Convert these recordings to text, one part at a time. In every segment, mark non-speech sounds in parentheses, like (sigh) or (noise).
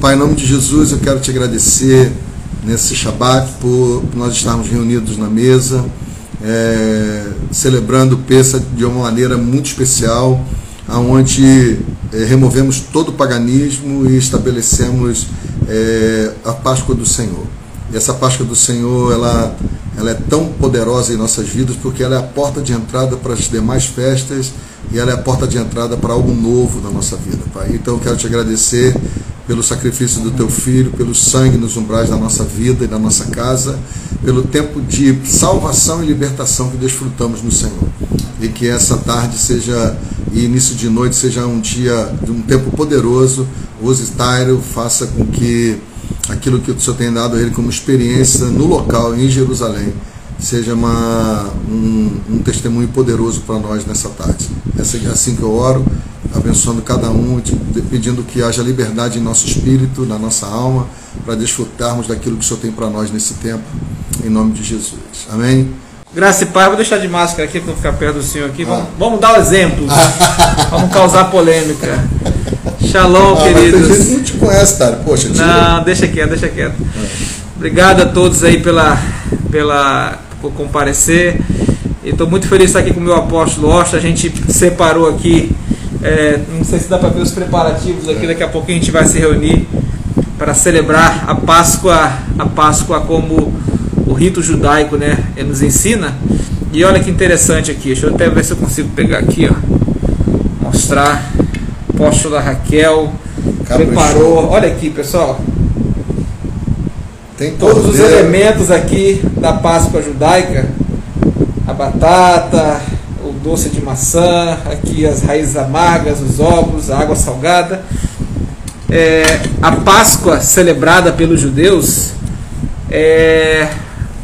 Pai, em nome de Jesus, eu quero te agradecer nesse Shabat por nós estarmos reunidos na mesa, é, celebrando o Pessa de uma maneira muito especial, onde é, removemos todo o paganismo e estabelecemos é, a Páscoa do Senhor. E essa Páscoa do Senhor, ela, ela é tão poderosa em nossas vidas porque ela é a porta de entrada para as demais festas e ela é a porta de entrada para algo novo na nossa vida, Pai. Então eu quero te agradecer pelo sacrifício do teu filho, pelo sangue nos umbrais da nossa vida e da nossa casa, pelo tempo de salvação e libertação que desfrutamos no Senhor. E que essa tarde seja e início de noite seja um dia de um tempo poderoso. Use Tairo, faça com que aquilo que o Senhor tem dado a ele como experiência no local, em Jerusalém, seja uma, um, um testemunho poderoso para nós nessa tarde. É assim que eu oro abençoando cada um, pedindo que haja liberdade em nosso espírito, na nossa alma, para desfrutarmos daquilo que o Senhor tem para nós nesse tempo, em nome de Jesus. Amém? Graça e paz, vou deixar de máscara aqui para ficar perto do Senhor aqui. Vamos, ah. vamos dar um exemplo. (laughs) vamos causar polêmica. Shalom, ah, queridos. Mas não te conhece, cara. Poxa, tira. Não, deixa quieto, deixa quieto. Obrigado a todos aí pela, pela, por comparecer. Estou muito feliz de estar aqui com o meu apóstolo Ostra. A gente separou aqui é, não sei se dá para ver os preparativos aqui, daqui a pouco a gente vai se reunir para celebrar a Páscoa, a Páscoa como o rito judaico né, nos ensina. E olha que interessante aqui, deixa eu até ver se eu consigo pegar aqui, ó, mostrar. Apóstola Raquel preparou, olha aqui pessoal, tem todos os elementos aqui da Páscoa judaica, a batata, doce de maçã, aqui as raízes amargas, os ovos, a água salgada. É, a Páscoa celebrada pelos judeus é,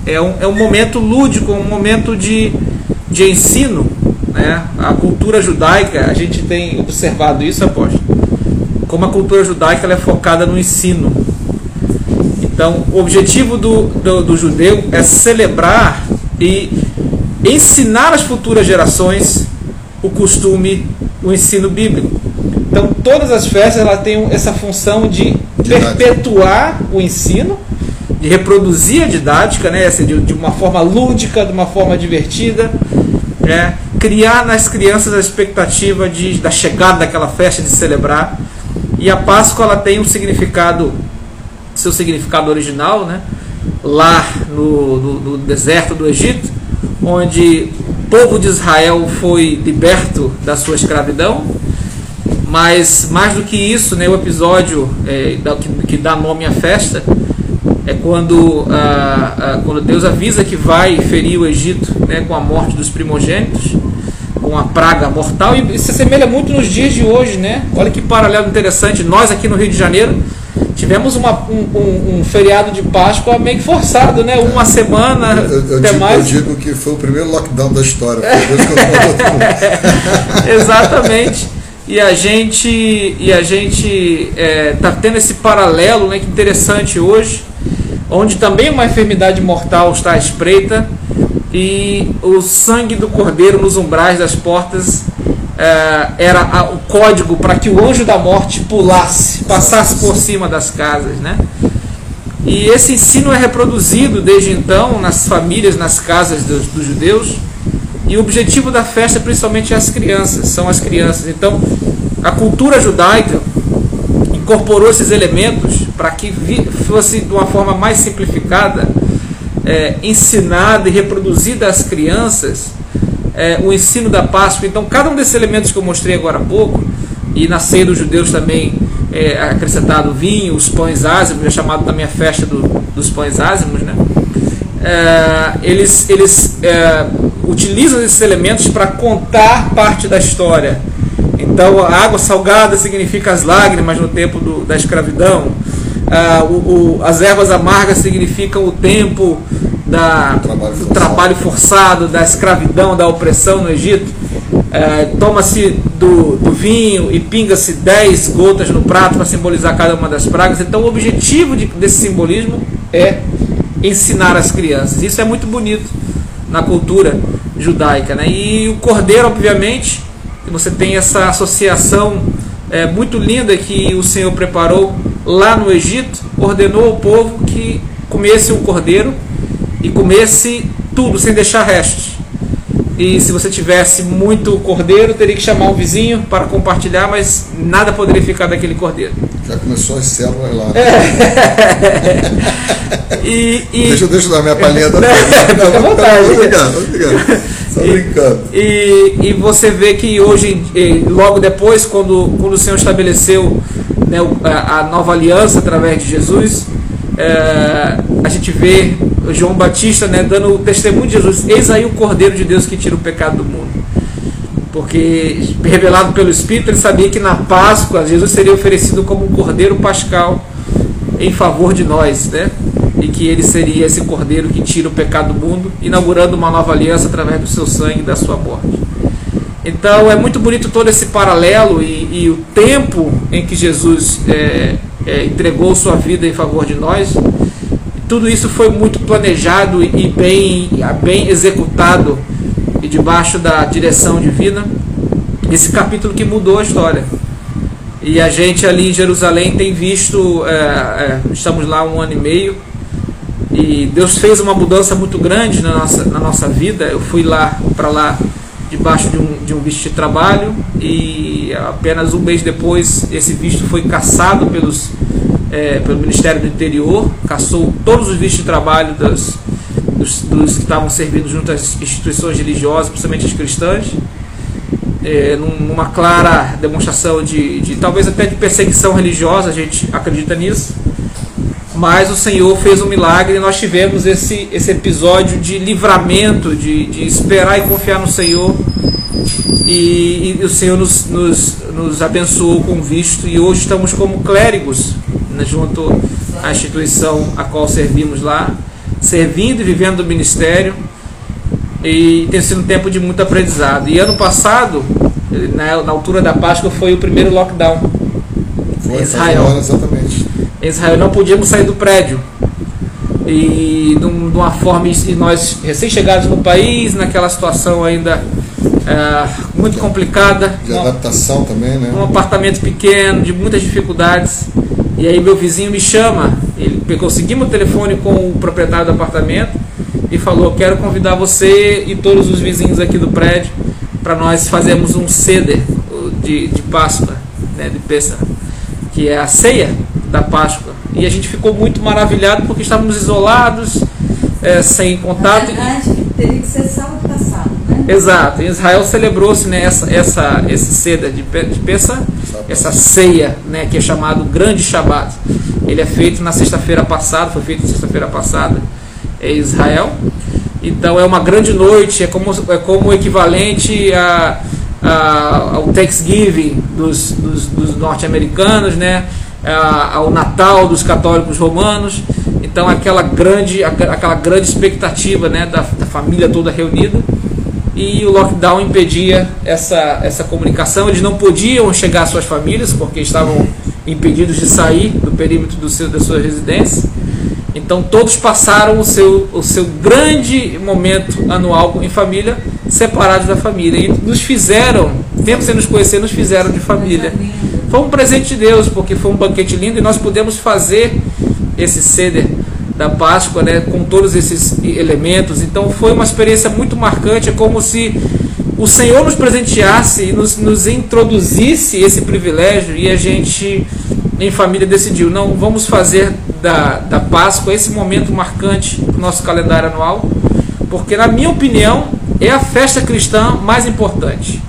é, um, é um momento lúdico, um momento de, de ensino. Né? A cultura judaica, a gente tem observado isso, apóstolo, como a cultura judaica ela é focada no ensino. Então, o objetivo do, do, do judeu é celebrar e ensinar às futuras gerações o costume, o ensino bíblico. Então, todas as festas ela têm essa função de perpetuar o ensino, de reproduzir a didática, né, de, de uma forma lúdica, de uma forma divertida, né, criar nas crianças a expectativa de, da chegada daquela festa, de celebrar. E a Páscoa ela tem um significado, seu significado original, né, lá no, no, no deserto do Egito, onde o povo de Israel foi liberto da sua escravidão, mas mais do que isso, né, o episódio é, que, que, dá nome à festa é quando, ah, ah, quando Deus avisa que vai ferir o Egito né, com a morte dos primogênitos, com a praga mortal, e se assemelha muito nos dias de hoje. Né? Olha que paralelo interessante, nós aqui no Rio de Janeiro tivemos uma, um, um, um, feriado de Páscoa meio que forçado, né? Uma semana, eu, eu, até digo, mais. Eu digo que foi o primeiro lockdown da história. (laughs) Exatamente. E a gente e a gente é, tá tendo esse paralelo, né? Que interessante hoje, onde também uma enfermidade mortal está à espreita e o sangue do cordeiro nos umbrais das portas era a, o código para que o anjo da morte pulasse, passasse por cima das casas, né? E esse ensino é reproduzido desde então nas famílias, nas casas dos, dos judeus. E o objetivo da festa, principalmente, é as crianças, são as crianças. Então, a cultura judaica incorporou esses elementos para que fosse de uma forma mais simplificada, é, ensinada e reproduzida às crianças é, o ensino da Páscoa. Então, cada um desses elementos que eu mostrei agora há pouco, e na ceia dos judeus também é acrescentado vinho, os pães ázimos, é chamado também a festa do, dos pães ázimos, né? É, eles eles é, utilizam esses elementos para contar parte da história. Então, a água salgada significa as lágrimas no tempo do, da escravidão. Ah, o, o, as ervas amargas significam o tempo da, trabalho do trabalho forçado, da escravidão, da opressão no Egito. É, Toma-se do, do, vinho e pinga-se 10 gotas no prato para simbolizar cada uma das pragas. Então, o objetivo de, desse simbolismo é ensinar as crianças. Isso é muito bonito na cultura judaica. Né? E o cordeiro, obviamente, você tem essa associação é, muito linda que o Senhor preparou lá no Egito, ordenou ao povo que comesse o cordeiro e comesse tudo, sem deixar restos. E se você tivesse muito cordeiro, teria que chamar um vizinho para compartilhar, mas nada poderia ficar daquele cordeiro. Já começou as células lá. É. (laughs) e, e... Deixa, deixa eu dar minha palhinha da (laughs) Fica à vontade. Obrigado, obrigado. Só brincando. E, e você vê que hoje, logo depois, quando, quando o Senhor estabeleceu né, a nova aliança através de Jesus, é, a gente vê João Batista né, dando o testemunho de Jesus: Eis aí o Cordeiro de Deus que tira o pecado do mundo. Porque, revelado pelo Espírito, ele sabia que na Páscoa Jesus seria oferecido como um cordeiro pascal em favor de nós, né? E que ele seria esse cordeiro que tira o pecado do mundo, inaugurando uma nova aliança através do seu sangue e da sua morte. Então é muito bonito todo esse paralelo e, e o tempo em que Jesus é, é, entregou sua vida em favor de nós. Tudo isso foi muito planejado e bem, bem executado e debaixo da direção divina. Esse capítulo que mudou a história. E a gente ali em Jerusalém tem visto, é, é, estamos lá um ano e meio, e Deus fez uma mudança muito grande na nossa, na nossa vida. Eu fui lá para lá debaixo de um, de um visto de trabalho e apenas um mês depois esse visto foi caçado pelos, é, pelo Ministério do Interior, caçou todos os vistos de trabalho das, dos, dos que estavam servindo junto às instituições religiosas, principalmente as cristãs, é, numa clara demonstração de, de talvez até de perseguição religiosa, a gente acredita nisso mas o Senhor fez um milagre e nós tivemos esse, esse episódio de livramento, de, de esperar e confiar no Senhor. E, e o Senhor nos, nos, nos, abençoou com visto e hoje estamos como clérigos né, junto à instituição a qual servimos lá, servindo e vivendo o ministério. E tem sido um tempo de muito aprendizado. E ano passado, na, na altura da Páscoa, foi o primeiro lockdown foi, em Israel. Exatamente. Em Israel não podíamos sair do prédio. E de uma forma, e nós recém-chegados no país, naquela situação ainda é, muito complicada. De adaptação também, né? Um apartamento pequeno, de muitas dificuldades. E aí meu vizinho me chama, ele conseguimos o telefone com o proprietário do apartamento e falou, quero convidar você e todos os vizinhos aqui do prédio para nós fazermos um ceder de, de Páscoa, né, de Pêssaro, que é a ceia da Páscoa. E a gente ficou muito maravilhado porque estávamos isolados, é, sem contato. Na verdade, teria que ser né? Exato. Em Israel celebrou-se né, essa, essa, esse seda de, de essa ceia, né, que é chamado Grande Shabat. Ele é feito na sexta-feira passada, foi feito na sexta-feira passada em Israel. Então é uma grande noite, é como, é como equivalente a, a, ao Thanksgiving dos, dos, dos norte-americanos, né? ao Natal dos católicos romanos. Então aquela grande, aquela grande expectativa né, da, da família toda reunida. E o lockdown impedia essa, essa comunicação. Eles não podiam chegar às suas famílias porque estavam impedidos de sair do perímetro do seu, da sua residência. Então todos passaram o seu, o seu grande momento anual em família, separados da família. E nos fizeram, tempo sem nos conhecer, nos fizeram de família. Foi um presente de Deus, porque foi um banquete lindo e nós pudemos fazer esse ceder da Páscoa, né, com todos esses elementos. Então foi uma experiência muito marcante, é como se o Senhor nos presenteasse e nos, nos introduzisse esse privilégio e a gente em família decidiu, não, vamos fazer da, da Páscoa esse momento marcante do nosso calendário anual, porque na minha opinião é a festa cristã mais importante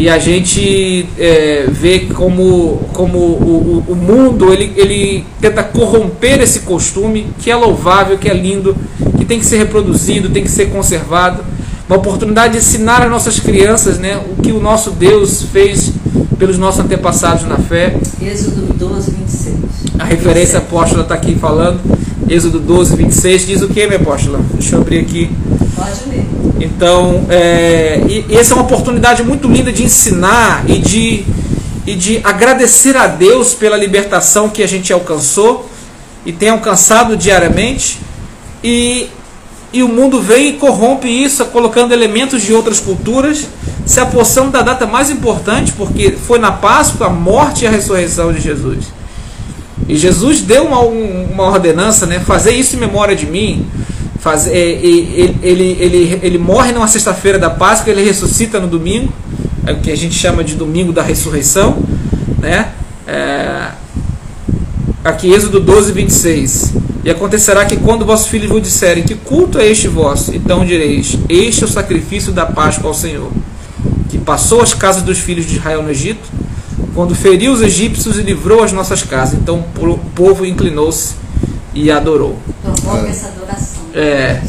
e a gente é, vê como, como o, o, mundo ele, ele tenta corromper esse costume que é louvável, que é lindo, que tem que ser reproduzido, tem que ser conservado. Uma oportunidade de ensinar às nossas crianças né, o que o nosso Deus fez pelos nossos antepassados na fé. Êxodo 12, 26. A referência apóstola está aqui falando. Êxodo 12, 26 diz o que, minha apóstola? Deixa eu abrir aqui. Pode ler. Então, é, e, e essa é uma oportunidade muito linda de ensinar e de, e de agradecer a Deus pela libertação que a gente alcançou e tem alcançado diariamente. E, e o mundo vem e corrompe isso, colocando elementos de outras culturas, se apossando da data mais importante, porque foi na Páscoa a morte e a ressurreição de Jesus. E Jesus deu uma, uma ordenança, né? Fazer isso em memória de mim. Fazer, ele, ele, ele, ele morre numa sexta-feira da Páscoa, ele ressuscita no domingo, é o que a gente chama de domingo da ressurreição, né? É, aqui, Êxodo 12, 26. E acontecerá que quando vossos filhos vos disserem que culto é este vosso, então direis: Este é o sacrifício da Páscoa ao Senhor, que passou as casas dos filhos de Israel no Egito, quando feriu os egípcios e livrou as nossas casas. Então o povo inclinou-se e adorou. Adoração. É.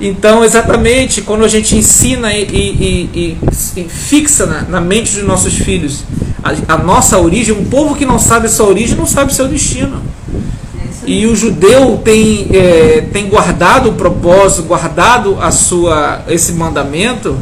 Então, exatamente, quando a gente ensina e, e, e, e fixa na, na, mente dos nossos filhos a, a, nossa origem, um povo que não sabe a sua origem não sabe o seu destino. E o judeu tem, é, tem guardado o propósito, guardado a sua, esse mandamento,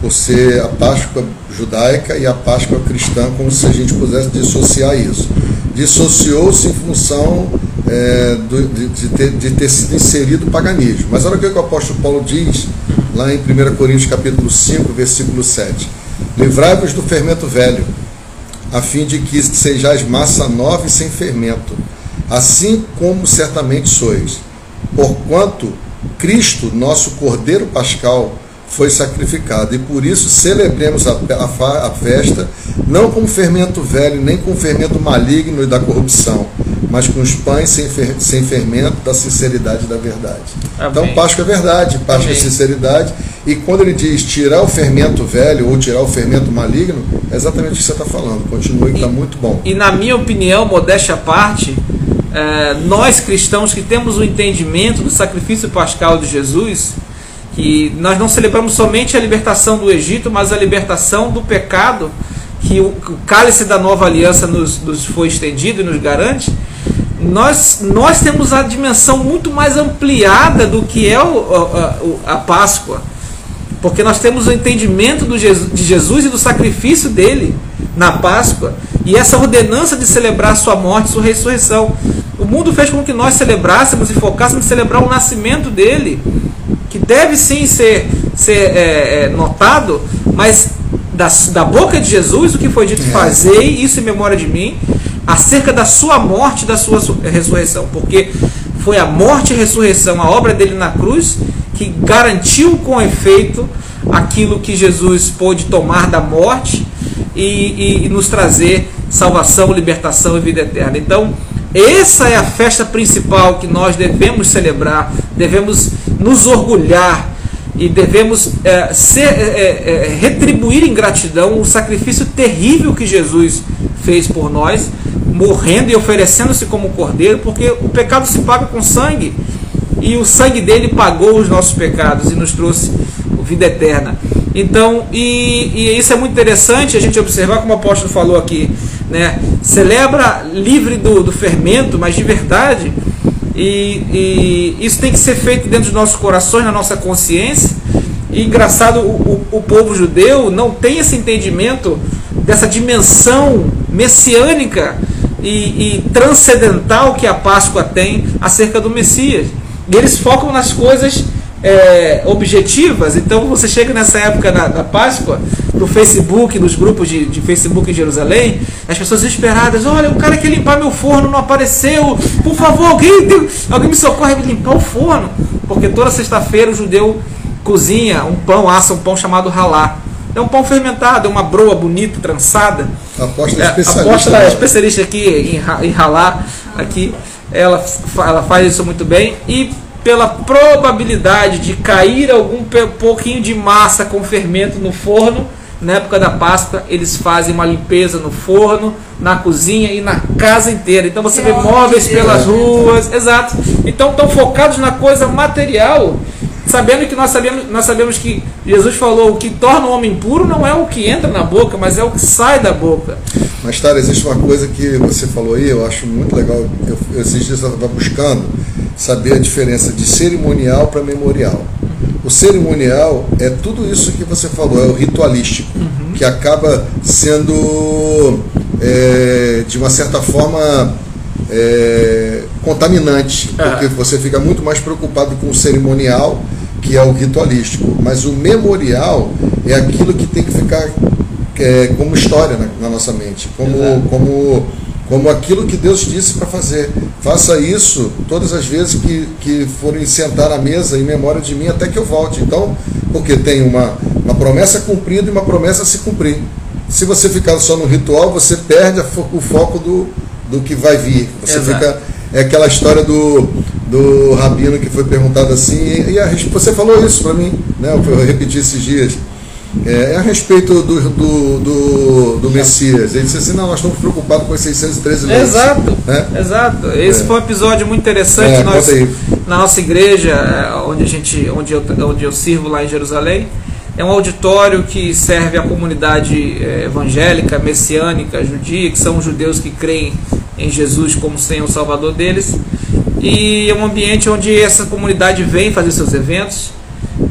por ser a Páscoa judaica e a Páscoa cristã, como se a gente pudesse dissociar isso. Dissociou-se em função é, do, de, de, ter, de, ter, sido inserido o paganismo. Mas olha o que o apóstolo Paulo diz lá em 1 Coríntios capítulo 5, versículo 7. Livrai-vos do fermento velho, a fim de que sejais massa nova e sem fermento, assim como certamente sois. Porquanto Cristo, nosso Cordeiro Pascal, foi sacrificado. E por isso celebremos a, a, a, festa, não com fermento velho, nem com fermento maligno e da corrupção, mas com os pães sem, fer, sem fermento da sinceridade e da verdade. Amém. Então, Páscoa é verdade, Páscoa é Amém. é sinceridade. E quando ele diz tirar o fermento velho ou tirar o fermento maligno, é exatamente o que você está falando. Continue, que está muito bom. E na minha opinião, modéstia à parte, é, nós cristãos que temos o entendimento do sacrifício pascal de Jesus, que nós não celebramos somente a libertação do Egito, mas a libertação do pecado, que o, cálice da nova aliança nos, nos foi estendido e nos garante, nós, nós temos a dimensão muito mais ampliada do que é o, a, a, Páscoa, porque nós temos o entendimento do Jesus, de Jesus e do sacrifício dele na Páscoa e essa ordenança de celebrar sua morte, sua ressurreição. O mundo fez com que nós celebrássemos e focássemos em celebrar o nascimento dele deve sim ser, ser é, é, notado, mas da, da boca de Jesus o que foi dito, é. fazei isso em memória de mim, acerca da sua morte e da sua ressurreição, porque foi a morte e a ressurreição, a obra dele na cruz, que garantiu com efeito aquilo que Jesus pôde tomar da morte e, e, e nos trazer salvação, libertação e vida eterna. Então, essa é a festa principal que nós devemos celebrar, devemos nos orgulhar e devemos é, ser, é, é, retribuir em gratidão o sacrifício terrível que Jesus fez por nós, morrendo e oferecendo-se como cordeiro, porque o pecado se paga com sangue e o sangue dele pagou os nossos pecados e nos trouxe vida eterna. Então, e, e isso é muito interessante a gente observar, como o apóstolo falou aqui, né? celebra livre do, do fermento, mas de verdade. E, e, isso tem que ser feito dentro dos nossos corações, na nossa consciência. E engraçado, o, o, o povo judeu não tem esse entendimento dessa dimensão messiânica e, e, transcendental que a Páscoa tem acerca do Messias. E eles focam nas coisas é, objetivas. Então você chega nessa época na, na Páscoa, no Facebook, nos grupos de, de, Facebook em Jerusalém, as pessoas desesperadas, olha, o cara quer limpar meu forno, não apareceu, por favor, alguém, alguém me socorre a limpar o forno. Porque toda sexta-feira o judeu cozinha um pão, assa um pão chamado ralá. É um pão fermentado, é uma broa bonita, trançada. A aposta é, especialista. A aposta é especialista aqui em, em ralar, aqui, ela, ela faz isso muito bem. E pela probabilidade de cair algum pouquinho de massa com fermento no forno, na época da Páscoa, eles fazem uma limpeza no forno, na cozinha e na casa inteira. Então você vê móveis pelas ruas, exato. Então estão focados na coisa material, sabendo que nós sabemos, nós sabemos que Jesus falou: o que torna o homem puro não é o que entra na boca, mas é o que sai da boca. Mas, Tara, existe uma coisa que você falou aí, eu acho muito legal. Eu, esses dias eu estava buscando saber a diferença de cerimonial para memorial. O cerimonial é tudo isso que você falou, é o ritualístico, uhum. que acaba sendo, é, de uma certa forma, é, contaminante, porque você fica muito mais preocupado com o cerimonial que é o ritualístico, mas o memorial é aquilo que tem que ficar é, como história na, na, nossa mente, como, como, como aquilo que Deus disse para fazer. Faça isso todas as vezes que, que forem sentar à mesa em memória de mim até que eu volte. Então, porque tem uma, uma promessa cumprida e uma promessa a se cumprir. Se você ficar só no ritual, você perde o foco do, do que vai vir. Você Exato. fica. É aquela história do, do rabino que foi perguntado assim, e a, você falou isso para mim, né? Eu repeti esses dias. É, é, a respeito do, do, do, do, Messias. Ele disse assim: não, nós estamos preocupados com os 613 leis. Exato, né? exato. Esse é. foi um episódio muito interessante. É, nós, na nossa igreja, é, onde, a gente, onde, eu, onde eu sirvo lá em Jerusalém, é um auditório que serve à comunidade é, evangélica, messiânica, judia, que são os judeus que creem em Jesus como Senhor Salvador deles. E é um ambiente onde essa comunidade vem fazer seus eventos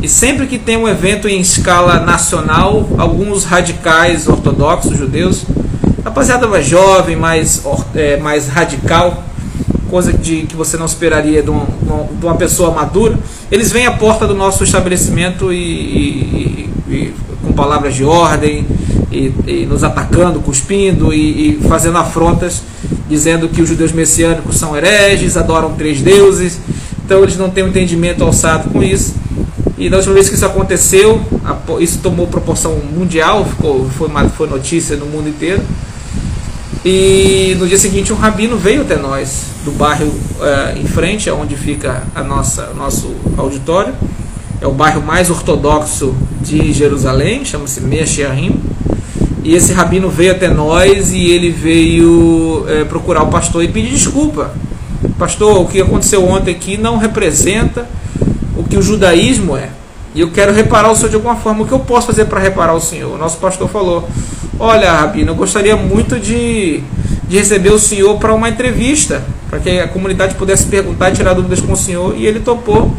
e sempre que tem um evento em escala nacional, alguns radicais ortodoxos judeus, rapaziada mais jovem, mais, é, mais radical, coisa de, que você não esperaria de uma, de uma pessoa madura, eles vêm à porta do nosso estabelecimento e, e, e com palavras de ordem, e, nos atacando, cuspindo e, fazendo afrontas, dizendo que os judeus messiânicos são hereges, adoram três deuses, então eles não têm um entendimento alçado com isso. E da última vez que isso aconteceu, isso tomou proporção mundial, ficou, foi, foi notícia no mundo inteiro. E no dia seguinte um rabino veio até nós, do bairro uh, em frente, onde fica a nossa nosso auditório. É o bairro mais ortodoxo de Jerusalém, chama-se Meachiarim. E esse rabino veio até nós e ele veio uh, procurar o pastor e pedir desculpa. Pastor, o que aconteceu ontem aqui não representa o que o judaísmo é. E eu quero reparar o senhor de alguma forma. O que eu posso fazer para reparar o senhor? O nosso pastor falou: Olha, Rabino, eu gostaria muito de, de receber o senhor para uma entrevista, para que a comunidade pudesse perguntar e tirar dúvidas com o senhor. E ele topou.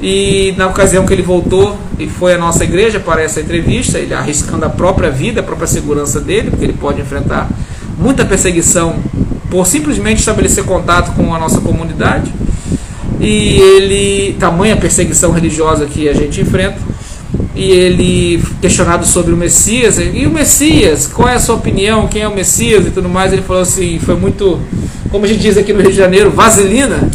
E na ocasião que ele voltou e foi à nossa igreja para essa entrevista, ele arriscando a própria vida, a própria segurança dele, porque ele pode enfrentar muita perseguição por simplesmente estabelecer contato com a nossa comunidade e ele tamanha perseguição religiosa que a gente enfrenta e ele questionado sobre o Messias e o Messias qual é a sua opinião quem é o Messias e tudo mais ele falou assim foi muito como a gente diz aqui no Rio de Janeiro vaselina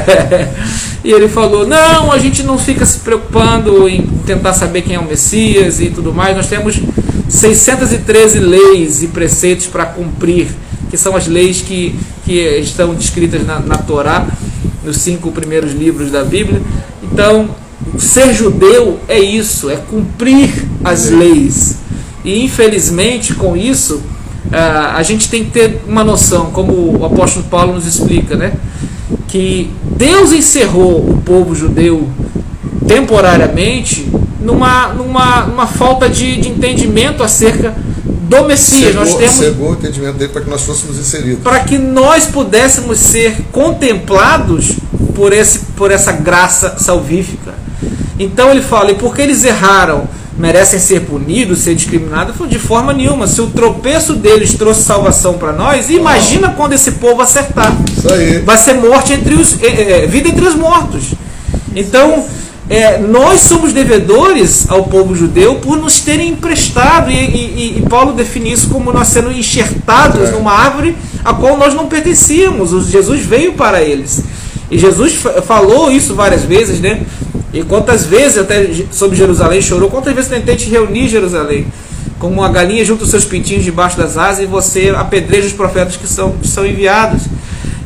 (laughs) e ele falou não a gente não fica se preocupando em tentar saber quem é o Messias e tudo mais nós temos 613 leis e preceitos para cumprir que são as leis que, que estão descritas na, na Torá nos cinco primeiros livros da Bíblia. Então, ser judeu é isso, é cumprir as leis. E infelizmente, com isso, a gente tem que ter uma noção, como o apóstolo Paulo nos explica, né? Que Deus encerrou o povo judeu temporariamente numa, numa, numa falta de, de entendimento acerca do Messias. Cegou, nós temos o entendimento dele para que nós fôssemos inseridos. Para que nós pudéssemos ser contemplados por, esse, por essa graça salvífica. Então ele fala, e porque eles erraram, merecem ser punidos, ser discriminados? De forma nenhuma. Se o tropeço deles trouxe salvação para nós, imagina quando esse povo acertar. Vai ser morte entre os. É, é, vida entre os mortos. Então é, nós somos devedores ao povo judeu por nos terem emprestado, e, e, e Paulo define isso como nós sendo enxertados é. numa árvore a qual nós não pertencíamos. Jesus veio para eles. E Jesus falou isso várias vezes, né? E quantas vezes até sobre Jerusalém chorou, quantas vezes tentei te reunir Jerusalém? Como uma galinha junto os seus pintinhos debaixo das asas e você apedreja os profetas que são, que são enviados.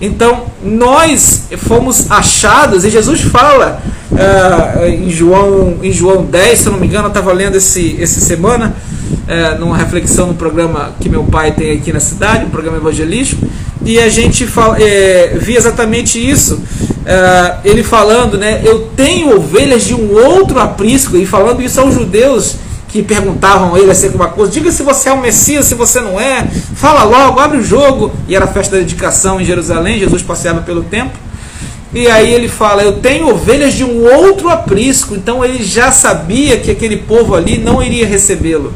Então, nós fomos achados, e Jesus fala uh, em, João, em João 10, se eu não me engano, eu estava lendo esse, essa semana, uh, numa reflexão no programa que meu pai tem aqui na cidade, um programa evangelístico, e a gente fala, é, via exatamente isso. Uh, ele falando, né? Eu tenho ovelhas de um outro aprisco, e falando isso aos judeus que perguntavam a ele acerca de uma coisa, diga se você é o Messias, se você não é, fala logo, abre o jogo. E era a festa da dedicação em Jerusalém, Jesus passeava pelo templo. E aí ele fala: Eu tenho ovelhas de um outro aprisco. Então ele já sabia que aquele povo ali não iria recebê-lo.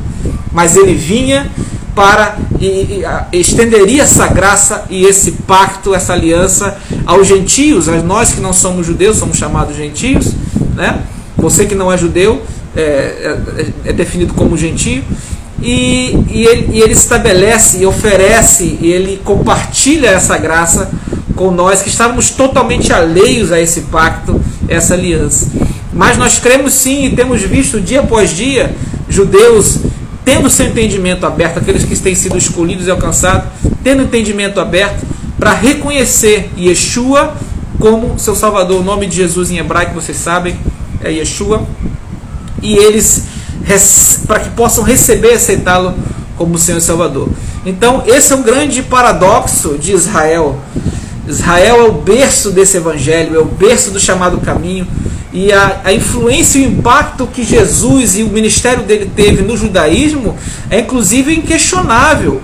Mas ele vinha para e, e, estenderia essa graça e esse pacto, essa aliança aos gentios, a nós que não somos judeus, somos chamados gentios né? Você que não é judeu é, é, é definido como gentio. E, e, ele, e ele estabelece e oferece e ele compartilha essa graça com nós que estávamos totalmente alheios a esse pacto, essa aliança. Mas nós cremos sim e temos visto dia após dia judeus tendo seu entendimento aberto, aqueles que têm sido escolhidos e alcançados, tendo entendimento aberto para reconhecer Yeshua como seu Salvador. O nome de Jesus em hebraico, vocês sabem, é Yeshua. E eles, para que possam receber e aceitá-lo como Senhor e Salvador. Então, esse é um grande paradoxo de Israel. Israel é o berço desse evangelho, é o berço do chamado caminho e a, a, influência e o impacto que Jesus e o ministério dele teve no judaísmo é inclusive inquestionável.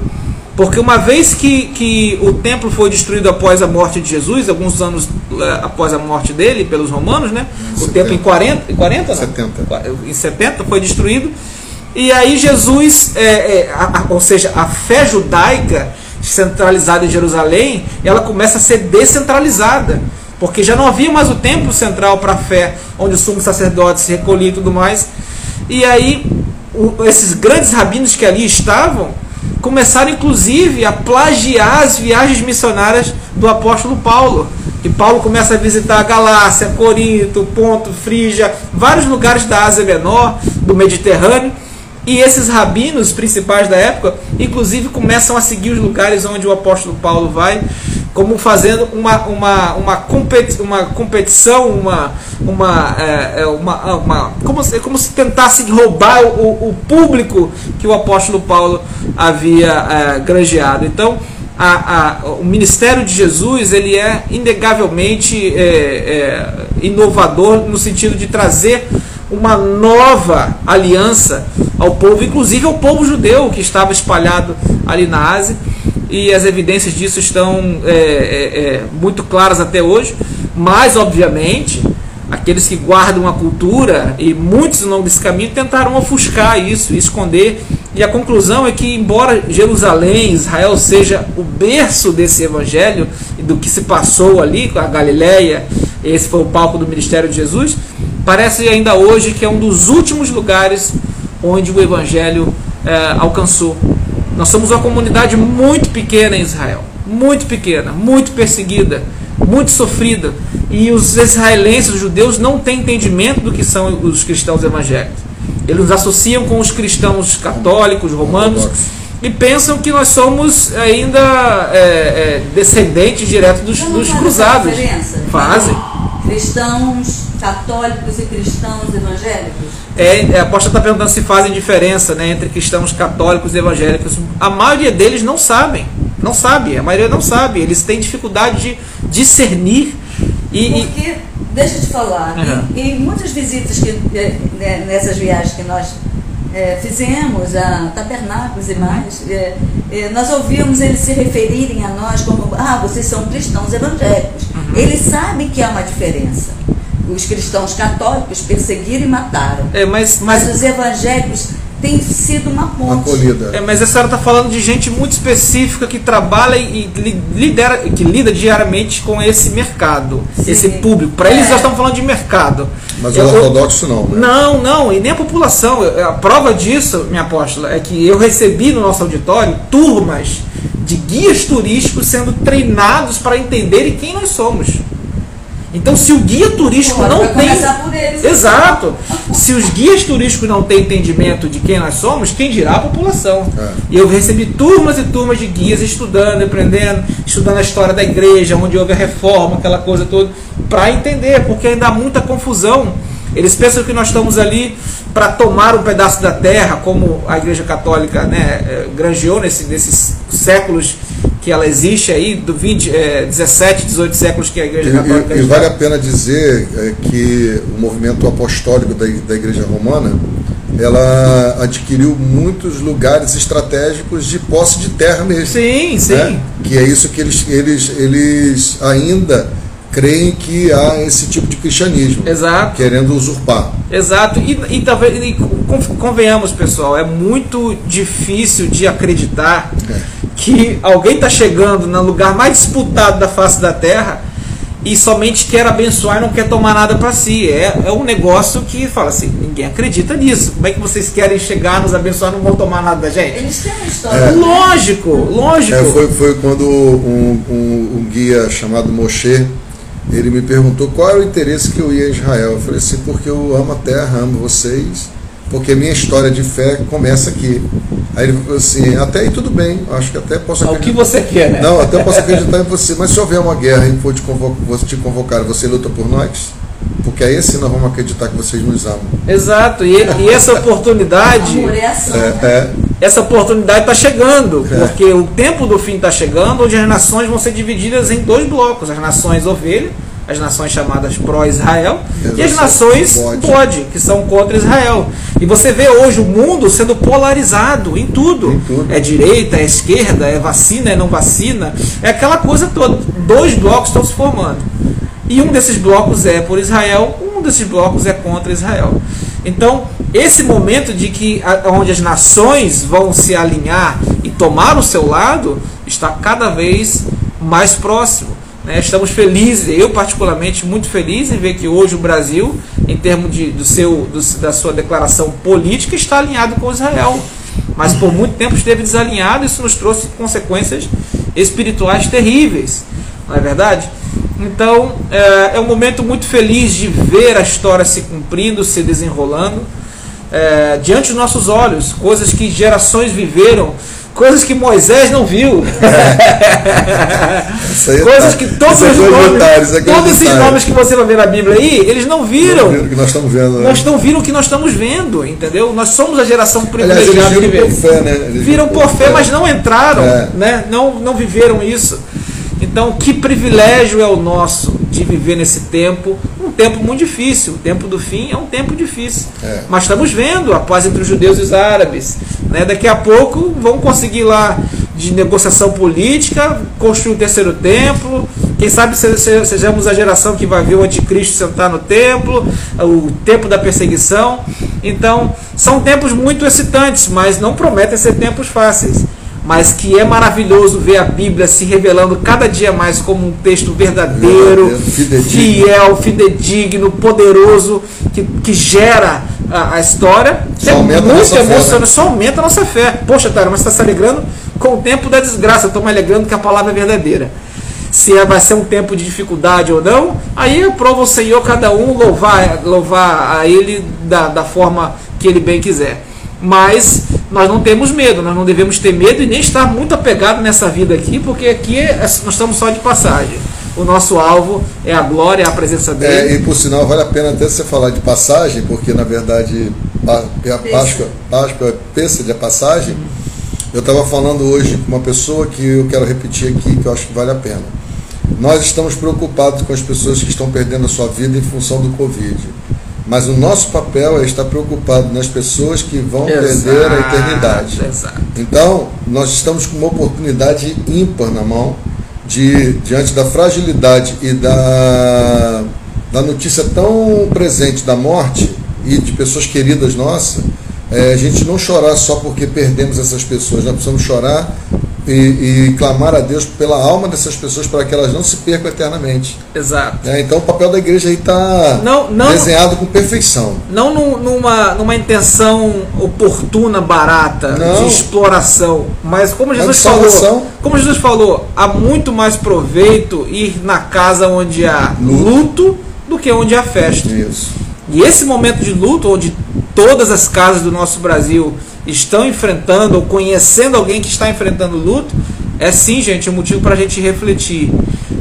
Porque uma vez que, que o templo foi destruído após a morte de Jesus, alguns anos eh, após a morte dele, pelos romanos, né? o 70. templo em 40, em 40 70. Em 70 foi destruído. E aí Jesus, é, é, a, ou seja, a fé judaica centralizada em Jerusalém, ela começa a ser descentralizada porque já não havia mais o templo central para a fé, onde o sumo sacerdote se recolhia e tudo mais. E aí, o, esses grandes rabinos que ali estavam começaram inclusive a plagiar as viagens missionárias do apóstolo Paulo. E Paulo começa a visitar a Galácia, Corinto, Ponto, Frígia, vários lugares da Ásia Menor, do Mediterrâneo. E esses rabinos principais da época, inclusive, começam a seguir os lugares onde o apóstolo Paulo vai como fazendo uma, uma, uma, competi uma competição, uma, uma, é, é uma, uma como, se, como se tentasse roubar o, o público que o apóstolo Paulo havia é, granjeado. Então, a, a, o ministério de Jesus ele é inegavelmente é, é, inovador no sentido de trazer uma nova aliança ao povo, inclusive ao povo judeu que estava espalhado ali na Ásia e as evidências disso estão é, é, é, muito claras até hoje, mas obviamente aqueles que guardam a cultura e muitos longo desse caminho tentaram ofuscar isso, esconder. E a conclusão é que, embora Jerusalém, Israel, seja o berço desse evangelho e do que se passou ali com a Galileia, esse foi o palco do ministério de Jesus, parece ainda hoje que é um dos últimos lugares onde o evangelho é, alcançou nós somos uma comunidade muito pequena em Israel, muito pequena, muito perseguida, muito sofrida. E os israelenses, os judeus, não têm entendimento do que são os cristãos evangélicos. Eles nos associam com os cristãos católicos, romanos, e pensam que nós somos ainda é, é, descendentes direto dos, dos cruzados. Fazem. Cristãos católicos e cristãos evangélicos? É, a aposta está perguntando se fazem diferença né, entre cristãos católicos e evangélicos. A maioria deles não sabem. Não sabe, a maioria não sabe. Eles têm dificuldade de discernir. E, Porque, e... deixa eu te falar, uhum. em, em, muitas visitas que, é, né, nessas viagens que nós é, fizemos a tabernáculos e mais, é, é, nós ouvimos eles se referirem a nós como, ah, vocês são cristãos evangélicos. Uhum. Eles sabem que há uma diferença os cristãos católicos perseguiram e mataram. É, mas, mas, mas os evangélicos têm sido uma ponte. É, mas a senhora está falando de gente muito específica que trabalha e lidera, que lida diariamente com esse mercado, Sim. esse público. Para eles, é. nós estamos falando de mercado. Mas o ortodoxo não. Né? Não, não, e nem a população. A prova disso, minha apóstola, é que eu recebi no nosso auditório turmas de guias turísticos sendo treinados para entenderem quem nós somos. Então, se o guia turístico Pô, não tem. Eles, Exato. Se os guias turísticos não têm entendimento de quem nós somos, quem dirá a população? É. E eu recebi turmas e turmas de guias estudando, aprendendo, estudando a história da igreja, onde houve a reforma, aquela coisa toda, para entender, porque ainda há muita confusão. Eles pensam que nós estamos ali para tomar um pedaço da terra, como a Igreja Católica né, eh, granjeou nesse, nesses séculos que ela existe aí, do 20, é, 17, 18 séculos que a Igreja Católica E, e vale a pena dizer é, que o movimento apostólico da, da Igreja Romana ela adquiriu muitos lugares estratégicos de posse de terra mesmo. Sim, né? sim. Que é isso que eles, eles, eles ainda creem que há esse tipo de cristianismo. Exato. Querendo usurpar. Exato. E, e talvez, e, convenhamos, pessoal, é muito difícil de acreditar é. Que alguém está chegando no lugar mais disputado da face da Terra e somente quer abençoar e não quer tomar nada para si. É, é um negócio que fala assim, ninguém acredita nisso. Como é que vocês querem chegar, nos abençoar e não vão tomar nada da gente? Eles têm uma história. É. Lógico, lógico. É, foi, foi quando um, um, um, guia chamado Moshe, ele me perguntou qual era o interesse que eu ia a Israel. Eu falei assim, porque eu amo a terra, amo vocês, porque minha história de fé começa aqui. Aí ele falou assim, até aí tudo bem, acho que até posso acreditar. O que você quer, né? Não, até posso acreditar em você, mas se houver uma guerra e for te, convocar, te convocar, você luta por nós? Porque aí sim nós vamos acreditar que vocês nos amam. Exato, e, e essa oportunidade. Amor é ação, é, é, essa oportunidade está chegando, É. porque o tempo do fim está chegando, onde as nações vão ser divididas em dois blocos: as nações ovelha, as nações chamadas pró-Israel, E e as nações bode, que são contra Israel. E você vê hoje o mundo sendo polarizado em tudo. Em tudo. É direita, é esquerda, é vacina, é não vacina, é aquela coisa toda. Dois blocos estão se formando. E um desses blocos é por Israel, um desses blocos é contra Israel. Então, esse momento de que onde as nações vão se alinhar e tomar o seu lado está cada vez mais próximo. Né? Estamos felizes, eu particularmente muito feliz em ver que hoje o Brasil, em termos de, do seu, do- da sua declaração política, está alinhado com Israel. Mas por muito tempo esteve desalinhado, isso nos trouxe consequências espirituais terríveis, não é verdade? Então é, é um momento muito feliz de ver a história se cumprindo, se desenrolando é, diante dos nossos olhos, coisas que gerações viveram, coisas que Moisés não viu. (laughs) Aí coisas tá- que todos isso é os nomes, é todos esses nomes que você vai ver na Bíblia aí, eles não viram. o que nós estamos vendo. né? Nós não viram o que nós estamos vendo, entendeu? Nós somos a geração Aliás, eles privilegiada que viram por fé, né? Eles Viram por fé, mas não entraram, É. né? não, não viveram isso. Então, que privilégio é o nosso de viver nesse tempo, um tempo muito difícil. O tempo do fim é um tempo difícil. É. Mas estamos vendo a paz entre os judeus e os árabes. Né? Daqui a pouco vão conseguir lá de negociação política, construir o terceiro templo. Quem sabe se- se- sejamos a geração que vai ver o anticristo sentar no templo, o tempo da perseguição. Então, são tempos muito excitantes, mas não prometem ser tempos fáceis. Mas que é maravilhoso ver a Bíblia se revelando cada dia mais como um texto verdadeiro, Verdadeiro, fidedigno. fiel, fidedigno, poderoso, que, que gera a, a história. Só é aumenta muito fé, emocionante, né? só aumenta a nossa fé. Poxa, Tara, mas você está se alegrando com o tempo da desgraça. Estou me alegrando que a palavra é verdadeira. Se é- vai ser um tempo de dificuldade ou não, aí aprova o Senhor cada um louvar, louvar a Ele da, da forma que Ele bem quiser. Mas nós não temos medo, nós não devemos ter medo e nem estar muito apegado nessa vida aqui, porque aqui é- nós estamos só de passagem. O nosso alvo é a glória, é a presença dele. É, e por sinal, vale a pena até você falar de passagem, porque na verdade a, a Páscoa, Páscoa é pêssega a passagem. Eu estava falando hoje com uma pessoa que eu quero repetir aqui, que eu acho que vale a pena. Nós estamos preocupados com as pessoas que estão perdendo a sua vida em função do Covid. Mas o nosso papel é estar preocupado nas pessoas que vão perder a eternidade. Exato. Então, nós estamos com uma oportunidade ímpar na mão de diante da fragilidade e da, da notícia tão presente da morte e de pessoas queridas nossas, é, a gente não chorar só porque perdemos essas pessoas, nós precisamos chorar e, e clamar a Deus pela alma dessas pessoas para que elas não se percam eternamente. Exato. É, então o papel da igreja aí está desenhado com perfeição. Não num- numa, numa intenção oportuna, barata, Não. de exploração, mas como Mas Jesus falou, como Jesus falou, há muito mais proveito ir na casa onde há Luto. luto do que onde há festa. Isso. E esse momento de luto, onde todas as casas do nosso Brasil estão enfrentando ou conhecendo alguém que está enfrentando luto, é sim, gente, um motivo para a gente refletir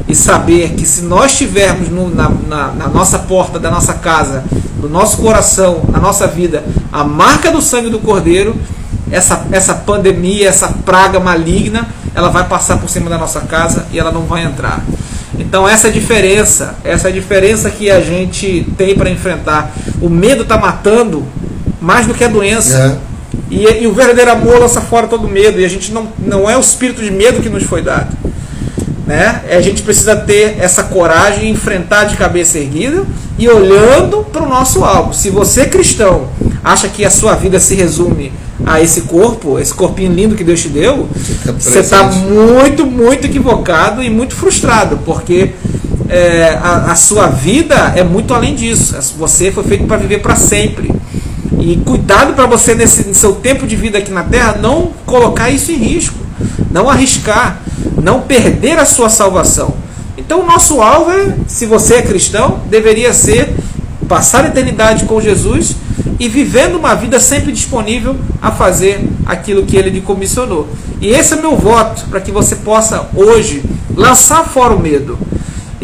e saber que se nós tivermos no- na, na- na nossa porta da nossa casa, no nosso coração, na nossa vida, a marca do sangue do Cordeiro, essa, essa pandemia, essa praga maligna, ela vai passar por cima da nossa casa e ela não vai entrar. Então essa é a diferença, essa é a diferença que a gente tem para enfrentar. O medo está matando mais do que a doença. É. E, e o verdadeiro amor lança fora todo medo. E a gente não, não é o espírito de medo que nos foi dado. Né? A gente precisa ter essa coragem, enfrentar de cabeça erguida e olhando para o nosso alvo. Se você cristão acha que a sua vida se resume a esse corpo, esse corpinho lindo que Deus te deu, você está muito, muito equivocado e muito frustrado, porque é, a, a, sua vida é muito além disso. Você foi feito para viver para sempre. E cuidado para você, nesse seu tempo de vida aqui na Terra, não colocar isso em risco, não arriscar, não perder a sua salvação. Então, o nosso alvo é, se você é cristão, deveria ser passar a eternidade com Jesus e vivendo uma vida sempre disponível a fazer aquilo que ele lhe comissionou. E esse é meu voto para que você possa hoje lançar fora o medo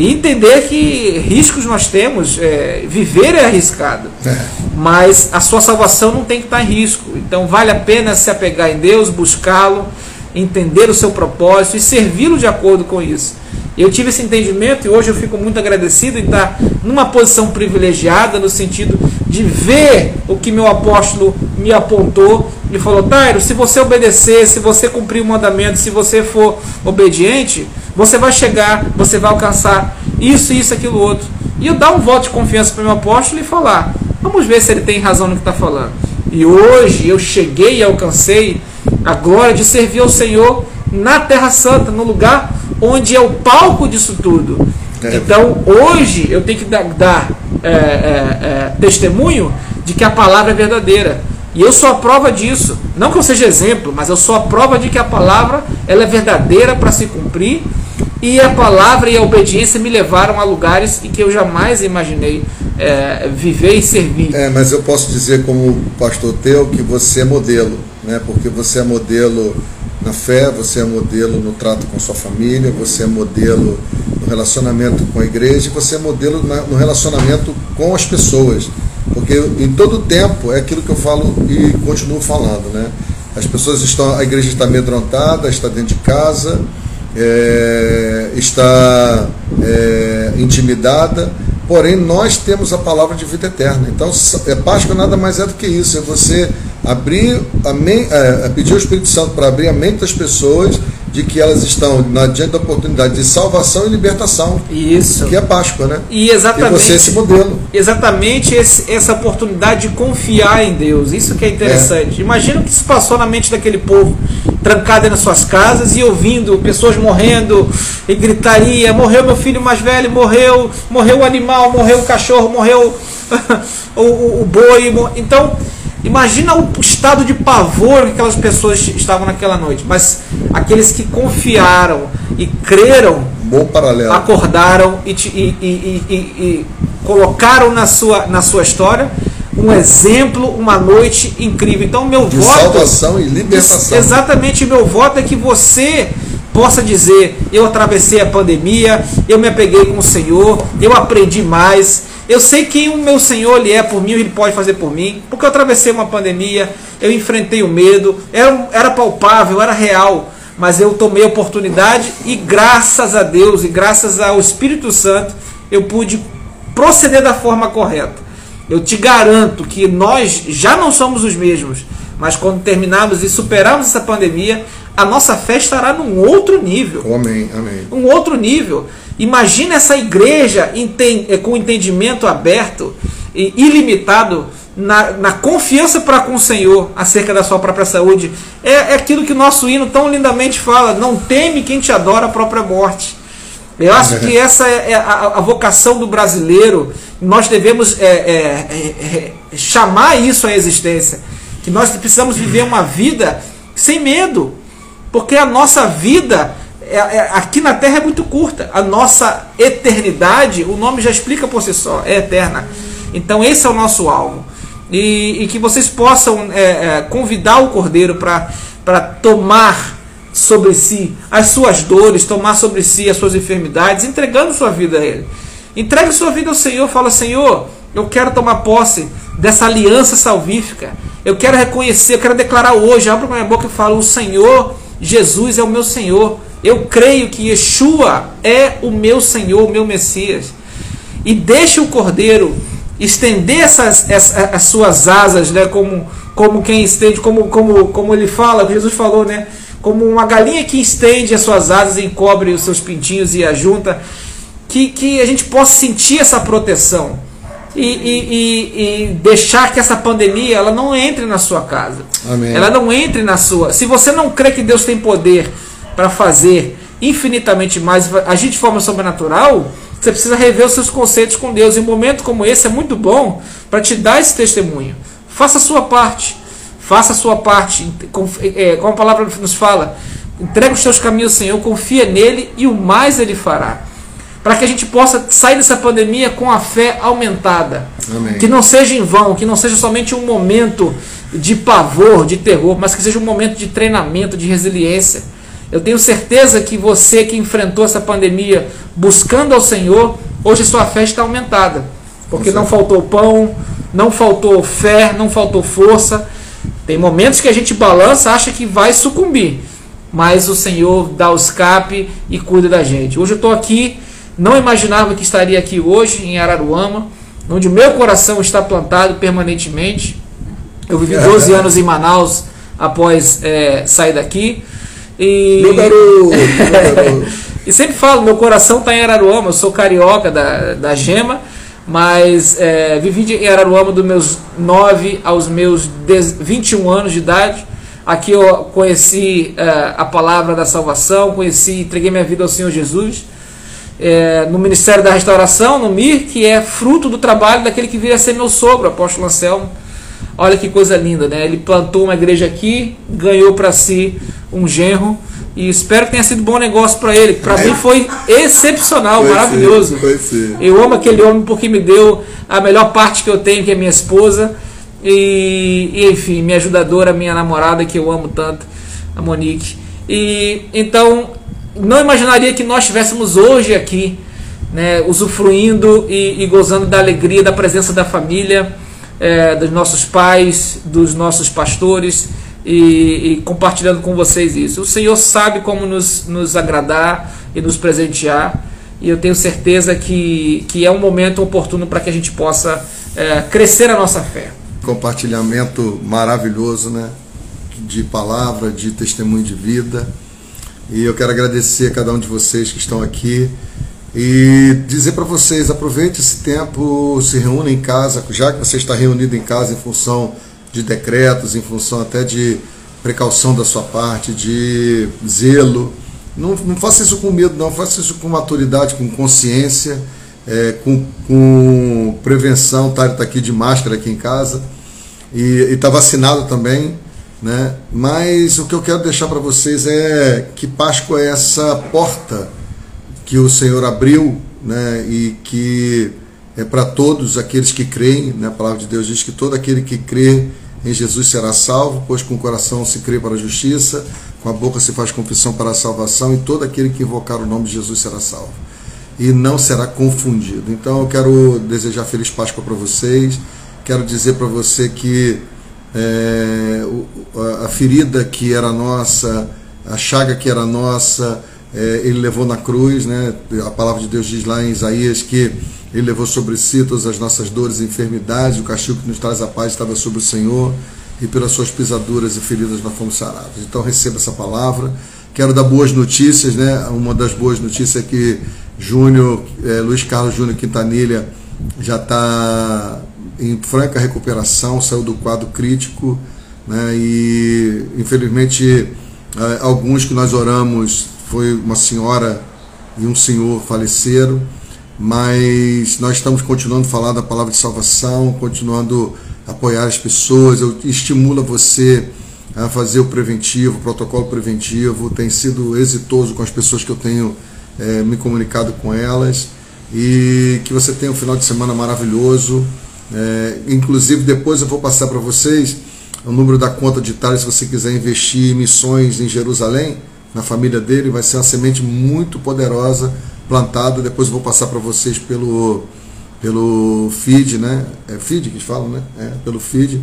e entender que riscos nós temos, é, viver é arriscado, é. mas a sua salvação não tem que estar em risco. Então vale a pena se apegar em Deus, buscá-lo, entender o seu propósito e servi-lo de acordo com isso. Eu tive esse entendimento e hoje eu fico muito agradecido em estar numa posição privilegiada no sentido de ver o que meu apóstolo me apontou e falou: Tairo, se você obedecer, se você cumprir o mandamento, se você for obediente, você vai chegar, você vai alcançar isso, isso, aquilo, outro. E eu dar um voto de confiança para o meu apóstolo e falar: vamos ver se ele tem razão no que está falando. E hoje eu cheguei e alcancei a glória de servir ao Senhor na Terra Santa, no lugar onde é o palco disso tudo. É. Então hoje eu tenho que dar, dar é, é, é, testemunho de que a palavra é verdadeira. E eu sou a prova disso. Não que eu seja exemplo, mas eu sou a prova de que a palavra ela é verdadeira para se cumprir. E a palavra e a obediência me levaram a lugares em que eu jamais imaginei é, viver e servir. É, mas eu posso dizer como pastor teu que você é modelo, né? Porque você é modelo na fé, você é modelo no trato com sua família, você é modelo no relacionamento com a igreja, você é modelo no relacionamento com as pessoas. Porque em todo tempo é aquilo que eu falo e continuo falando, né? As pessoas estão, a igreja está amedrontada, está dentro de casa, é, está é, intimidada, porém nós temos a palavra de vida eterna. Então, é, Páscoa nada mais é do que isso, é você abrir a é, pedir ao Espírito Santo para abrir a mente das pessoas de que elas estão na, diante da oportunidade de salvação e libertação. Isso. Que é Páscoa, né? E exatamente. E você esse modelo. Exatamente esse, essa oportunidade de confiar em Deus. Isso que é interessante. É. Imagina o que se passou na mente daquele povo, trancado nas suas casas e ouvindo pessoas morrendo e gritaria: morreu meu filho mais velho, morreu, morreu o animal, morreu o cachorro, morreu (laughs) o, o, o boi. Então Imagina o estado de pavor que aquelas pessoas estavam naquela noite. Mas aqueles que confiaram e creram, acordaram e, e, e, e, colocaram na sua, na sua história um exemplo, uma noite incrível. Então, meu de voto. Salvação e libertação. Exatamente, meu voto é que você possa dizer: eu atravessei a pandemia, eu me apeguei com o Senhor, eu aprendi mais, eu sei quem o meu Senhor ele é por mim, ele pode fazer por mim, porque eu atravessei uma pandemia, eu enfrentei o medo, era, era palpável, era real, mas eu tomei a oportunidade e graças a Deus e graças ao Espírito Santo eu pude proceder da forma correta. Eu te garanto que nós já não somos os mesmos, mas quando terminarmos e superarmos essa pandemia, a nossa fé estará num outro nível. Amém, amém. Um outro nível. Imagina essa igreja eh, com entendimento aberto e ilimitado na, na confiança para com o Senhor acerca da sua própria saúde. É, é aquilo que o nosso hino tão lindamente fala: não teme quem te adora a própria morte. Eu acho que (laughs) essa é a, a vocação do brasileiro. Nós devemos é, é, é, chamar isso à existência. Que nós precisamos viver uma vida sem medo. Porque a nossa vida é, é, aqui na Terra é muito curta. A nossa eternidade, o nome já explica por si só, é eterna. Então esse é o nosso alvo. E, e que vocês possam é, é convidar o Cordeiro para tomar sobre si as suas dores, tomar sobre si as suas enfermidades, entregando sua vida a Ele. Entregue sua vida ao Senhor, fala, Senhor, eu quero tomar posse dessa aliança salvífica. Eu quero reconhecer, eu quero declarar hoje, abro minha boca e falo, o Senhor Jesus é o meu Senhor. Eu creio que Yeshua é o meu Senhor, o meu Messias. E deixe o Cordeiro estender essas, essas as suas asas, né, como, como quem estende, como, como, como ele fala, Jesus falou, né, como uma galinha que estende as suas asas e encobre os seus pintinhos e ajunta, que, que a gente possa sentir essa proteção e, e, e, e, deixar que essa pandemia ela não entre na sua casa. Amém. Ela não entre na sua. Se você não crê que Deus tem poder para fazer infinitamente mais, agir de forma sobrenatural, Você precisa rever os seus conceitos com Deus. E um momento como esse é muito bom para te dar esse testemunho. Faça a sua parte. Faça a sua parte. É, como a palavra nos fala, entrega os seus caminhos ao Senhor, confia nele e o mais ele fará. Para que a gente possa sair dessa pandemia com a fé aumentada. Amém. Que não seja em vão, que não seja somente um momento de pavor, de terror, mas que seja um momento de treinamento, de resiliência. Eu tenho certeza que você que enfrentou essa pandemia buscando ao Senhor, hoje sua fé está aumentada. Porque não faltou pão, não faltou fé, não faltou força. Tem momentos que a gente balança, acha que vai sucumbir. Mas o Senhor dá o escape e cuida da gente. Hoje eu estou aqui, não imaginava que estaria aqui hoje em Araruama, onde o meu coração está plantado permanentemente. Eu vivi 12 anos em Manaus após é, sair daqui. E... Meu garoto, meu garoto. (laughs) e sempre falo, meu coração está em Araruama, eu sou carioca da, da Gema, mas é, vivi em Araruama dos meus 9 aos meus 21 anos de idade. Aqui eu conheci é, a palavra da salvação, conheci, entreguei minha vida ao Senhor Jesus. É, no Ministério da Restauração, no MIR, que é fruto do trabalho daquele que viria a ser meu sogro, apóstolo Anselmo. Olha que coisa linda, né? Ele plantou uma igreja aqui, ganhou para si um genro e espero que tenha sido bom negócio para ele. Para mim foi excepcional, foi maravilhoso. Ser, ser. Eu amo aquele homem porque me deu a melhor parte que eu tenho, que é minha esposa. E, e enfim, minha ajudadora, minha namorada, que eu amo tanto, a Monique. E então, não imaginaria que nós estivéssemos hoje aqui, né, usufruindo e, e gozando da alegria da presença da família, é, dos nossos pais, dos nossos pastores e, e, compartilhando com vocês isso. O Senhor sabe como nos, nos agradar e nos presentear, e eu tenho certeza que, que é um momento oportuno para que a gente possa é, crescer a nossa fé. Compartilhamento maravilhoso, né? De palavra, de testemunho de vida. E eu quero agradecer a cada um de vocês que estão aqui e dizer para vocês: aproveite esse tempo, se reúna em casa, já que você está reunido em casa em função de decretos, em função até de precaução da sua parte, de zelo. Não, não faça isso com medo, não, faça isso com maturidade, com consciência, é, com, com prevenção. Tá, está aqui de máscara aqui em casa e está vacinado também. Né? Mas o que eu quero deixar para vocês é que Páscoa é essa porta que o Senhor abriu né? e que é para todos aqueles que creem. Né? A palavra de Deus diz que todo aquele que crê em Jesus será salvo, pois com o coração se crê para a justiça, com a boca se faz confissão para a salvação, e todo aquele que invocar o nome de Jesus será salvo. E não será confundido. Então eu quero desejar feliz Páscoa para vocês. Quero dizer para você que é, a ferida que era nossa, a chaga que era nossa, é, ele levou na cruz, né? A palavra de Deus diz lá em Isaías que ele levou sobre si todas as nossas dores e enfermidades, o castigo que nos traz a paz estava sobre o Senhor, e pelas suas pisaduras e feridas nós fomos sarados. Então receba essa palavra. Quero dar boas notícias, né? Uma das boas notícias é que Júnior, é, Luiz Carlos Júnior Quintanilha já está em franca recuperação, saiu do quadro crítico, né? E infelizmente é, alguns que nós oramos foi uma senhora e um senhor faleceram mas nós estamos continuando a falar da palavra de salvação, continuando a apoiar as pessoas. Eu estimulo você a fazer o preventivo, o protocolo preventivo. Tem sido exitoso com as pessoas que eu tenho é, me comunicado com elas. E que você tenha um final de semana maravilhoso. É, inclusive, depois eu vou passar para vocês o número da conta de Itália se você quiser investir em missões em Jerusalém, na família dele. Vai ser uma semente muito poderosa plantado. Depois eu vou passar para vocês pelo, pelo feed, né? É feed que falam, né? É, pelo feed.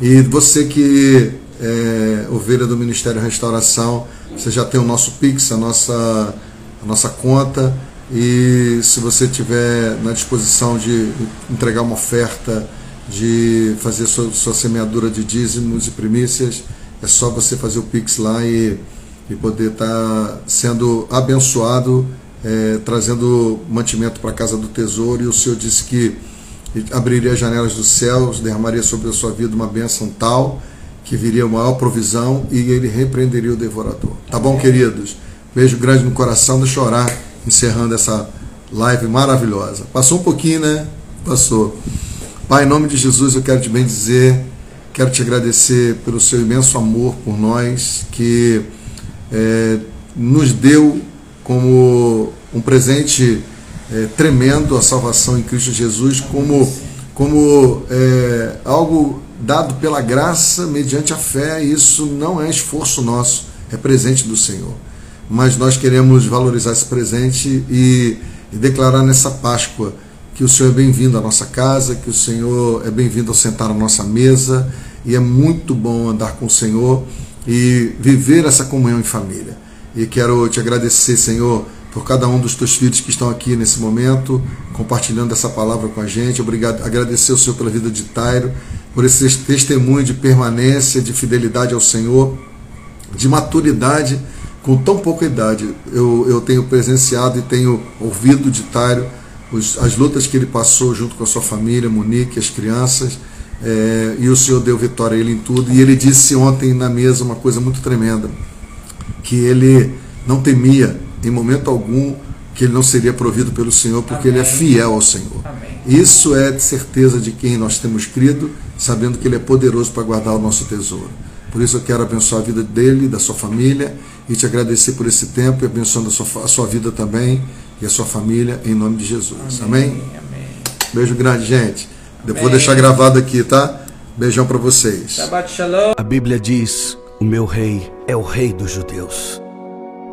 E você que é ovelha do Ministério Restauração, você já tem o nosso Pix, a nossa, a nossa conta. E se você tiver na disposição de entregar uma oferta, de fazer sua, sua semeadura de dízimos e primícias, é só você fazer o Pix lá e, e poder estar tá sendo abençoado é, trazendo mantimento para a casa do tesouro, e o Senhor disse que abriria as janelas dos céus, derramaria sobre a sua vida uma bênção tal que viria maior provisão e ele repreenderia o devorador. Tá bom, queridos? Beijo grande no coração, deixa eu orar, encerrando essa live maravilhosa. Passou um pouquinho, né? Passou. Pai, em nome de Jesus, eu quero te bem dizer, quero te agradecer pelo seu imenso amor por nós, que é, nos deu como um presente é, tremendo a salvação em Cristo Jesus, como, como é, algo dado pela graça mediante a fé. Isso não é esforço nosso, é presente do Senhor. Mas nós queremos valorizar esse presente e, e declarar nessa Páscoa que o Senhor é bem-vindo à nossa casa, que o Senhor é bem-vindo ao sentar à nossa mesa e é muito bom andar com o Senhor e viver essa comunhão em família. E quero te agradecer, Senhor, por cada um dos teus filhos que estão aqui nesse momento, compartilhando essa palavra com a gente. Obrigado, agradecer o Senhor pela vida de Tairo, por esse testemunho de permanência, de fidelidade ao Senhor, de maturidade com tão pouca idade. Eu, eu tenho presenciado e tenho ouvido de Tairo os, as lutas que ele passou junto com a sua família, Monique, as crianças, é, e o Senhor deu vitória a ele em tudo. E ele disse ontem na mesa uma coisa muito tremenda que ele não temia em momento algum que ele não seria provido pelo Senhor, porque Amém. ele é fiel ao Senhor. Amém. Isso é de certeza de quem nós temos crido, sabendo que ele é poderoso para guardar o nosso tesouro. Por isso eu quero abençoar a vida dele, da sua família, e te agradecer por esse tempo e abençoando a sua, a sua vida também e a sua família, em nome de Jesus. Amém? Amém? Beijo grande, gente. Depois vou deixar gravado aqui, tá? Beijão para vocês. Shabbat shalom. A Bíblia diz o meu rei é o rei dos judeus.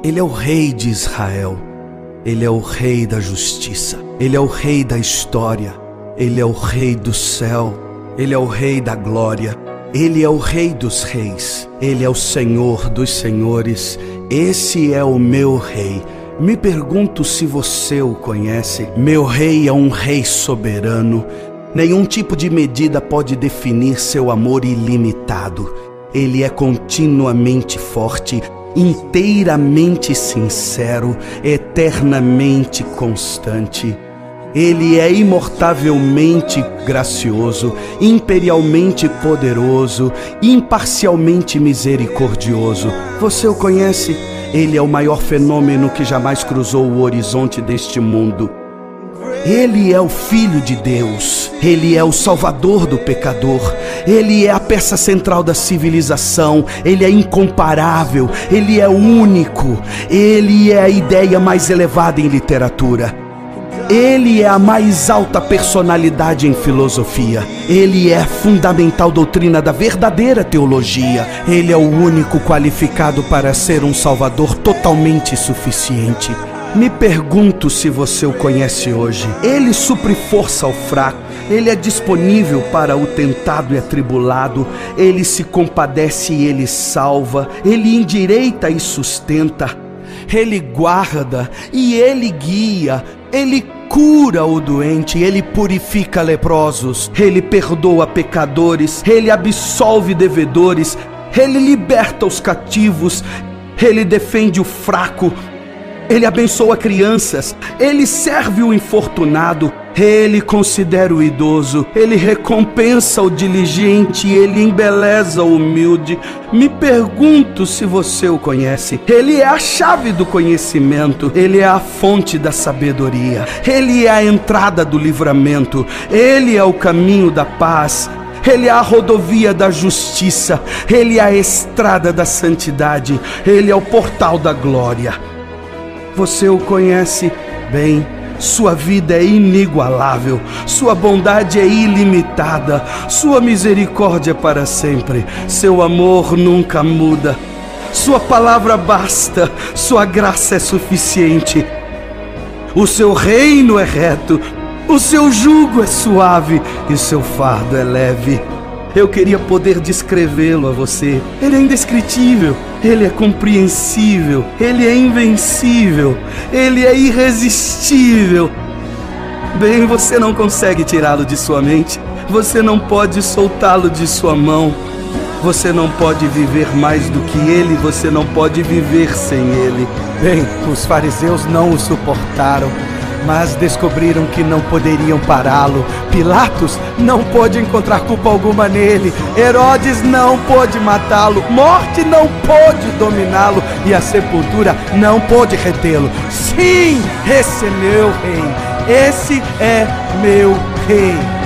Ele é o rei de Israel. Ele é o rei da justiça. Ele é o rei da história. Ele é o rei do céu. Ele é o rei da glória. Ele é o rei dos reis. Ele é o senhor dos senhores. Esse é o meu rei. Me pergunto se você o conhece. Meu rei é um rei soberano. Nenhum tipo de medida pode definir seu amor ilimitado. Ele é continuamente forte, inteiramente sincero, eternamente constante. Ele é imortavelmente gracioso, imperialmente poderoso, imparcialmente misericordioso. Você o conhece? Ele é o maior fenômeno que jamais cruzou o horizonte deste mundo. Ele é o Filho de Deus, ele é o Salvador do pecador, ele é a peça central da civilização, ele é incomparável, ele é único, ele é a ideia mais elevada em literatura. Ele é a mais alta personalidade em filosofia. Ele é a fundamental doutrina da verdadeira teologia. Ele é o único qualificado para ser um salvador totalmente suficiente. Me pergunto se você o conhece hoje. Ele supre força ao fraco, ele é disponível para o tentado e atribulado, ele se compadece e ele salva, ele endireita e sustenta, ele guarda e ele guia, ele cura o doente, ele purifica leprosos, ele perdoa pecadores, ele absolve devedores, ele liberta os cativos, ele defende o fraco, ele abençoa crianças, ele serve o infortunado, ele considera o idoso, ele recompensa o diligente, ele embeleza o humilde. Me pergunto se você o conhece. Ele é a chave do conhecimento, ele é a fonte da sabedoria, ele é a entrada do livramento, ele é o caminho da paz. Ele é a rodovia da justiça, Ele é a estrada da santidade, Ele é o portal da glória. Você o conhece bem. Sua vida é inigualável, sua bondade é ilimitada, sua misericórdia é para sempre, seu amor nunca muda. Sua palavra basta, sua graça é suficiente. O seu reino é reto, o seu jugo é suave e seu fardo é leve. Eu queria poder descrevê-lo a você. Ele é indescritível, ele é compreensível, ele é invencível, ele é irresistível. Bem, você não consegue tirá-lo de sua mente, você não pode soltá-lo de sua mão. Você não pode viver mais do que ele, você não pode viver sem ele. Bem, os fariseus não o suportaram mas descobriram que não poderiam pará-lo. Pilatos não pôde encontrar culpa alguma nele. Herodes não pôde matá-lo. Morte não pôde dominá-lo. E a sepultura não pôde retê-lo. Sim, esse é meu rei. Esse é meu rei.